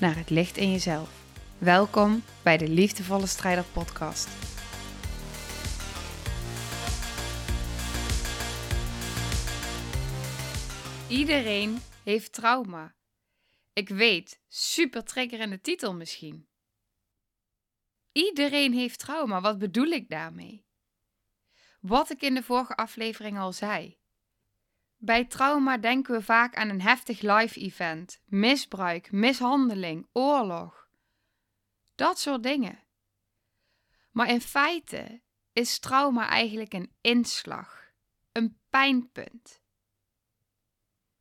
naar het licht in jezelf. Welkom bij de Liefdevolle Strijder Podcast. Iedereen heeft trauma. Ik weet, super triggerende titel misschien. Iedereen heeft trauma, wat bedoel ik daarmee? Wat ik in de vorige aflevering al zei. Bij trauma denken we vaak aan een heftig live event, misbruik, mishandeling, oorlog. Dat soort dingen. Maar in feite is trauma eigenlijk een inslag, een pijnpunt.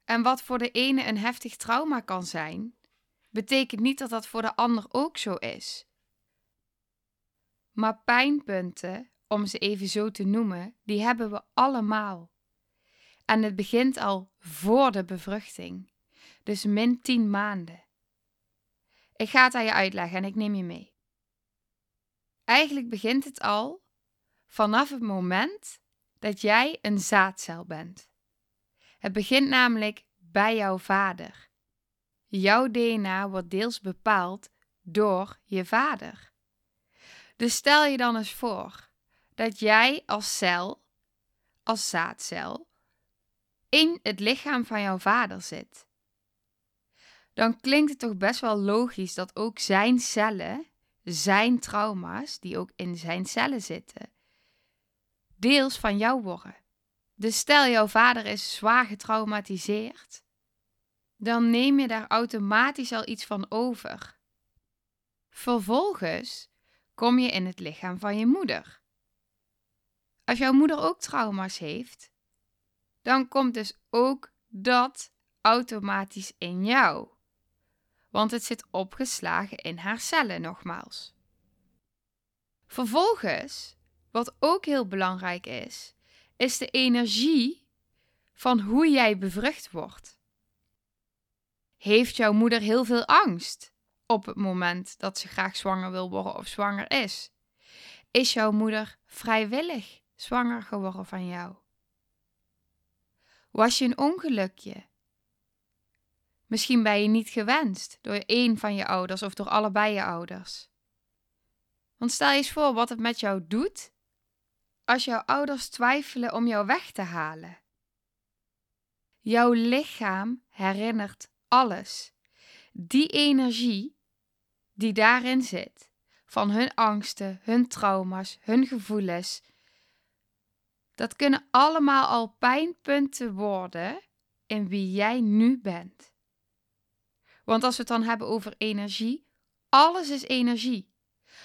En wat voor de ene een heftig trauma kan zijn, betekent niet dat dat voor de ander ook zo is. Maar pijnpunten, om ze even zo te noemen, die hebben we allemaal. En het begint al voor de bevruchting, dus min 10 maanden. Ik ga het aan je uitleggen en ik neem je mee. Eigenlijk begint het al vanaf het moment dat jij een zaadcel bent. Het begint namelijk bij jouw vader. Jouw DNA wordt deels bepaald door je vader. Dus stel je dan eens voor dat jij als cel, als zaadcel, in het lichaam van jouw vader zit. Dan klinkt het toch best wel logisch dat ook zijn cellen, zijn trauma's, die ook in zijn cellen zitten, deels van jou worden. Dus stel jouw vader is zwaar getraumatiseerd, dan neem je daar automatisch al iets van over. Vervolgens kom je in het lichaam van je moeder. Als jouw moeder ook trauma's heeft, dan komt dus ook dat automatisch in jou. Want het zit opgeslagen in haar cellen nogmaals. Vervolgens, wat ook heel belangrijk is, is de energie van hoe jij bevrucht wordt. Heeft jouw moeder heel veel angst op het moment dat ze graag zwanger wil worden of zwanger is? Is jouw moeder vrijwillig zwanger geworden van jou? Was je een ongelukje? Misschien ben je niet gewenst door één van je ouders of door allebei je ouders. Want stel je eens voor wat het met jou doet als jouw ouders twijfelen om jou weg te halen. Jouw lichaam herinnert alles. Die energie die daarin zit, van hun angsten, hun trauma's, hun gevoelens, dat kunnen allemaal al pijnpunten worden in wie jij nu bent. Want als we het dan hebben over energie, alles is energie.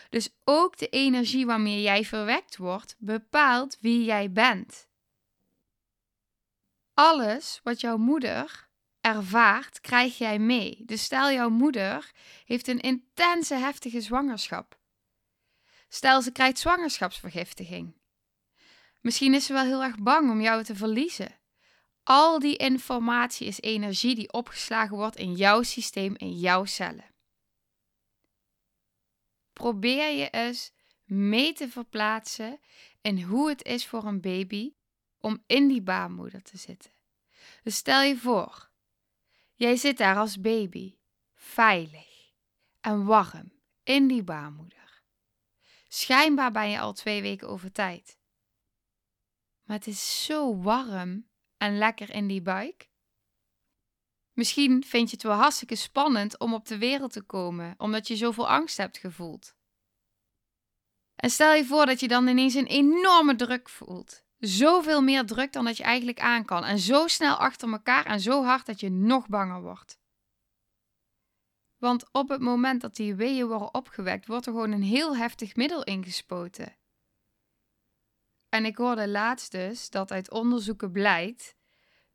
Dus ook de energie waarmee jij verwekt wordt, bepaalt wie jij bent. Alles wat jouw moeder ervaart, krijg jij mee. Dus stel jouw moeder heeft een intense, heftige zwangerschap. Stel ze krijgt zwangerschapsvergiftiging. Misschien is ze wel heel erg bang om jou te verliezen. Al die informatie is energie die opgeslagen wordt in jouw systeem, in jouw cellen. Probeer je eens mee te verplaatsen in hoe het is voor een baby om in die baarmoeder te zitten. Dus stel je voor, jij zit daar als baby, veilig en warm in die baarmoeder. Schijnbaar ben je al twee weken over tijd. Maar het is zo warm en lekker in die buik. Misschien vind je het wel hartstikke spannend om op de wereld te komen, omdat je zoveel angst hebt gevoeld. En stel je voor dat je dan ineens een enorme druk voelt. Zoveel meer druk dan dat je eigenlijk aan kan. En zo snel achter elkaar en zo hard dat je nog banger wordt. Want op het moment dat die weeën worden opgewekt, wordt er gewoon een heel heftig middel ingespoten. En ik hoorde laatst dus dat uit onderzoeken blijkt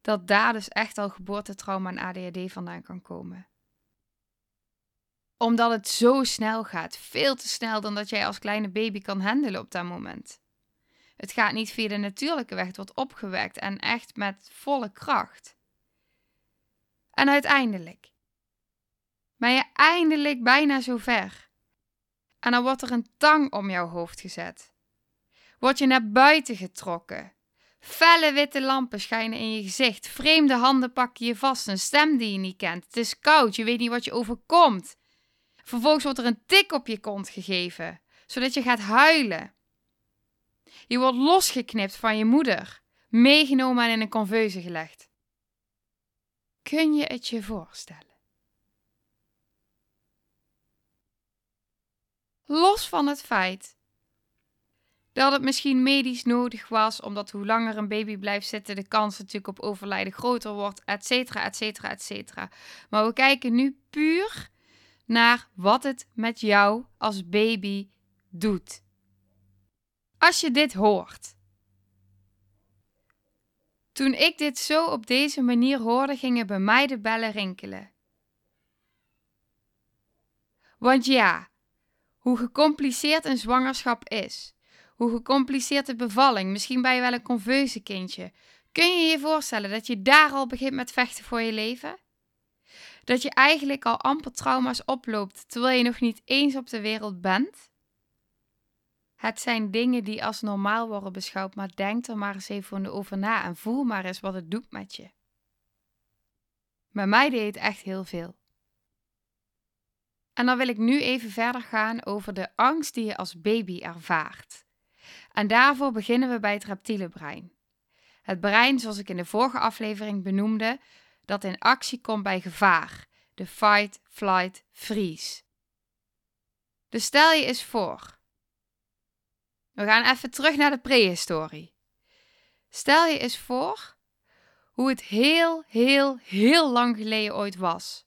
dat daar dus echt al geboortetrauma en ADHD vandaan kan komen. Omdat het zo snel gaat. Veel te snel dan dat jij als kleine baby kan handelen op dat moment. Het gaat niet via de natuurlijke weg, het wordt opgewekt en echt met volle kracht. En uiteindelijk ben je eindelijk bijna zover. En dan wordt er een tang om jouw hoofd gezet. Word je naar buiten getrokken. Felle witte lampen schijnen in je gezicht. Vreemde handen pakken je vast. Een stem die je niet kent. Het is koud. Je weet niet wat je overkomt. Vervolgens wordt er een tik op je kont gegeven, zodat je gaat huilen. Je wordt losgeknipt van je moeder, meegenomen en in een conveuze gelegd. Kun je het je voorstellen? Los van het feit dat het misschien medisch nodig was, omdat hoe langer een baby blijft zitten, de kans natuurlijk op overlijden groter wordt, et cetera, et cetera, et cetera. Maar we kijken nu puur naar wat het met jou als baby doet. Als je dit hoort. Toen ik dit zo op deze manier hoorde, gingen bij mij de bellen rinkelen. Want ja, hoe gecompliceerd een zwangerschap is, hoe gecompliceerd de bevalling, misschien ben je wel een conveuze kindje. Kun je je voorstellen dat je daar al begint met vechten voor je leven? Dat je eigenlijk al amper trauma's oploopt terwijl je nog niet eens op de wereld bent? Het zijn dingen die als normaal worden beschouwd, maar denk er maar eens even over na en voel maar eens wat het doet met je. Bij mij deed het echt heel veel. En dan wil ik nu even verder gaan over de angst die je als baby ervaart. En daarvoor beginnen we bij het reptiele brein. Het brein, zoals ik in de vorige aflevering benoemde, dat in actie komt bij gevaar, de fight, flight, freeze. Dus stel je eens voor. We gaan even terug naar de prehistorie. Stel je eens voor hoe het heel, heel, heel lang geleden ooit was.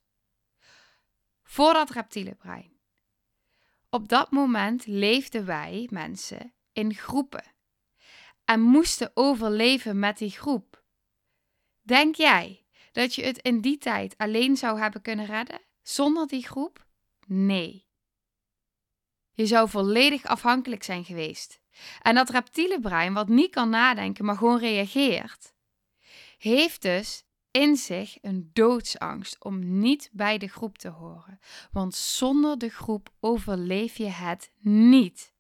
Voor dat reptiele brein. Op dat moment leefden wij, mensen, in groepen en moesten overleven met die groep. Denk jij dat je het in die tijd alleen zou hebben kunnen redden zonder die groep? Nee. Je zou volledig afhankelijk zijn geweest. En dat reptiele brein, wat niet kan nadenken, maar gewoon reageert, heeft dus in zich een doodsangst om niet bij de groep te horen. Want zonder de groep overleef je het niet.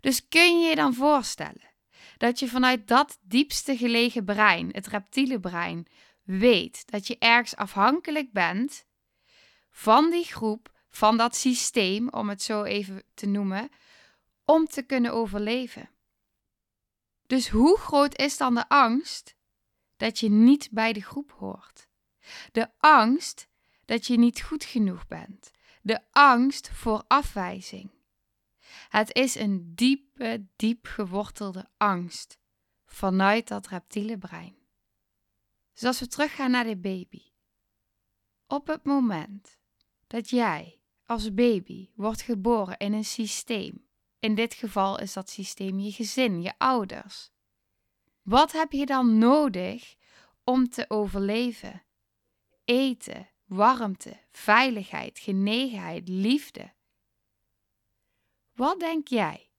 Dus kun je je dan voorstellen dat je vanuit dat diepste gelegen brein, het reptiele brein, weet dat je ergens afhankelijk bent van die groep, van dat systeem, om het zo even te noemen, om te kunnen overleven. Dus hoe groot is dan de angst dat je niet bij de groep hoort? De angst dat je niet goed genoeg bent. De angst voor afwijzing. Het is een diepe, diep gewortelde angst vanuit dat reptiele brein. Dus als we teruggaan naar de baby. Op het moment dat jij als baby wordt geboren in een systeem, in dit geval is dat systeem je gezin, je ouders. Wat heb je dan nodig om te overleven? Eten, warmte, veiligheid, genegenheid, liefde. Wat denk jij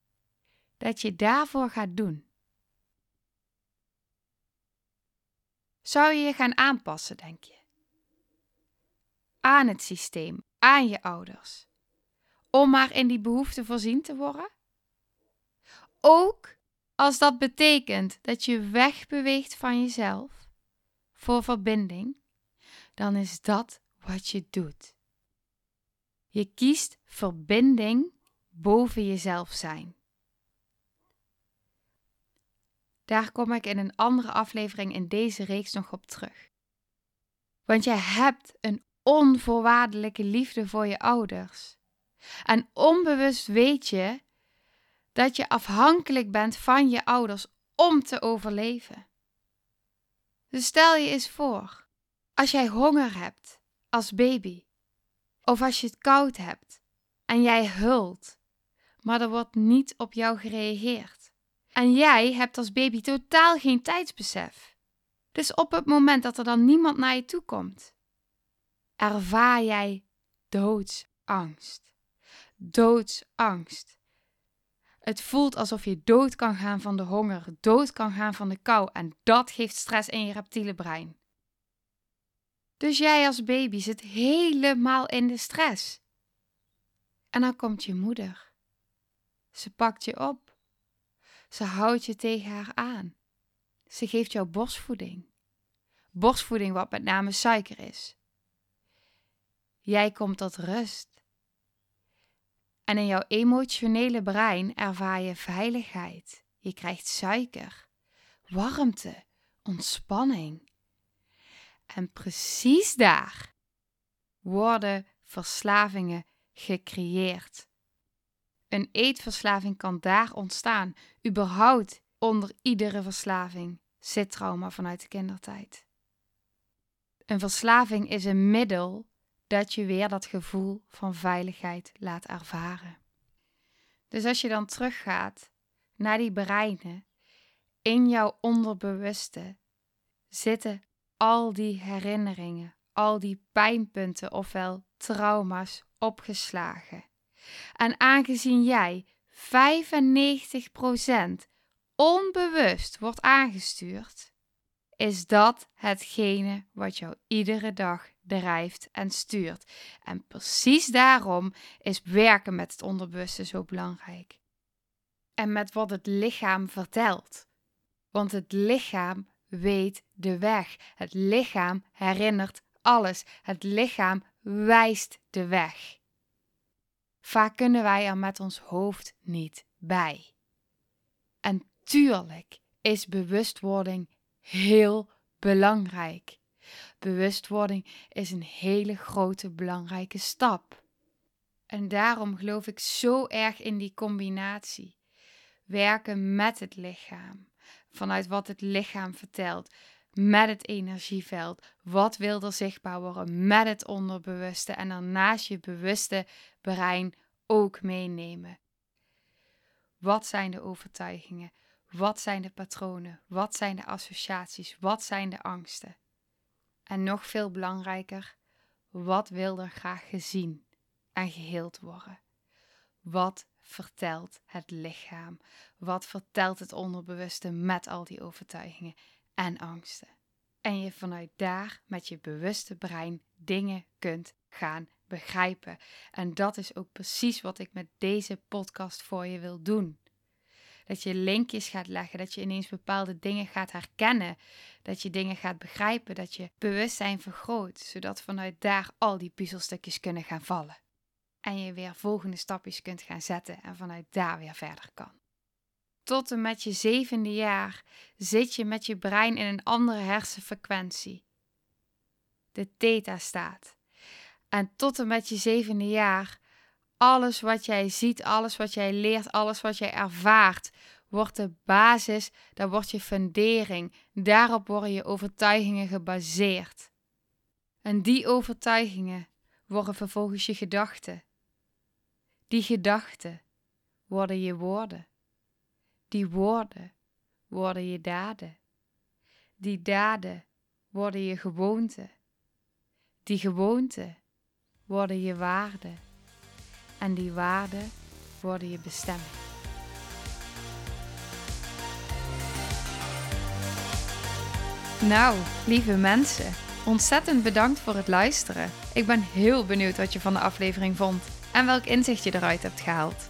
dat je daarvoor gaat doen? Zou je je gaan aanpassen, denk je? Aan het systeem, aan je ouders, om maar in die behoefte voorzien te worden? Ook als dat betekent dat je wegbeweegt van jezelf voor verbinding, dan is dat wat je doet. Je kiest verbinding boven jezelf zijn. Daar kom ik in een andere aflevering in deze reeks nog op terug. Want jij hebt een onvoorwaardelijke liefde voor je ouders. En onbewust weet je dat je afhankelijk bent van je ouders om te overleven. Dus stel je eens voor, als jij honger hebt als baby, of als je het koud hebt en jij hult, maar er wordt niet op jou gereageerd. En jij hebt als baby totaal geen tijdsbesef. Dus op het moment dat er dan niemand naar je toe komt, ervaar jij doodsangst. Doodsangst. Het voelt alsof je dood kan gaan van de honger, dood kan gaan van de kou en dat geeft stress in je reptiele brein. Dus jij als baby zit helemaal in de stress. En dan komt je moeder. Ze pakt je op. Ze houdt je tegen haar aan. Ze geeft jou borstvoeding. Borstvoeding wat met name suiker is. Jij komt tot rust. En in jouw emotionele brein ervaar je veiligheid. Je krijgt suiker, warmte, ontspanning. En precies daar worden verslavingen gecreëerd. Een eetverslaving kan daar ontstaan. Überhaupt onder iedere verslaving zit trauma vanuit de kindertijd. Een verslaving is een middel dat je weer dat gevoel van veiligheid laat ervaren. Dus als je dan teruggaat naar die breinen, in jouw onderbewuste zitten al die herinneringen, al die pijnpunten ofwel trauma's opgeslagen. En aangezien jij 95% onbewust wordt aangestuurd, is dat hetgene wat jou iedere dag drijft en stuurt. En precies daarom is werken met het onderbewuste zo belangrijk. En met wat het lichaam vertelt. Want het lichaam weet de weg. Het lichaam herinnert alles. Het lichaam wijst de weg. Vaak kunnen wij er met ons hoofd niet bij. En tuurlijk is bewustwording heel belangrijk. Bewustwording is een hele grote belangrijke stap. En daarom geloof ik zo erg in die combinatie. Werken met het lichaam, vanuit wat het lichaam vertelt, met het energieveld. Wat wil er zichtbaar worden met het onderbewuste en daarnaast je bewuste brein ook meenemen. Wat zijn de overtuigingen? Wat zijn de patronen? Wat zijn de associaties? Wat zijn de angsten? En nog veel belangrijker, wat wil er graag gezien en geheeld worden? Wat vertelt het lichaam? Wat vertelt het onderbewuste met al die overtuigingen en angsten? En je vanuit daar met je bewuste brein dingen kunt gaan begrijpen. En dat is ook precies wat ik met deze podcast voor je wil doen. Dat je linkjes gaat leggen, dat je ineens bepaalde dingen gaat herkennen, dat je dingen gaat begrijpen, dat je bewustzijn vergroot, zodat vanuit daar al die puzzelstukjes kunnen gaan vallen. En je weer volgende stapjes kunt gaan zetten en vanuit daar weer verder kan. Tot en met je zevende jaar zit je met je brein in een andere hersenfrequentie. De theta staat. En tot en met je zevende jaar, alles wat jij ziet, alles wat jij leert, alles wat jij ervaart, wordt de basis, daar wordt je fundering. Daarop worden je overtuigingen gebaseerd. En die overtuigingen worden vervolgens je gedachten. Die gedachten worden je woorden. Die woorden worden je daden. Die daden worden je gewoonten. Die gewoonten worden je waarden. En die waarden worden je bestemming. Nou, lieve mensen, ontzettend bedankt voor het luisteren. Ik ben heel benieuwd wat je van de aflevering vond en welk inzicht je eruit hebt gehaald.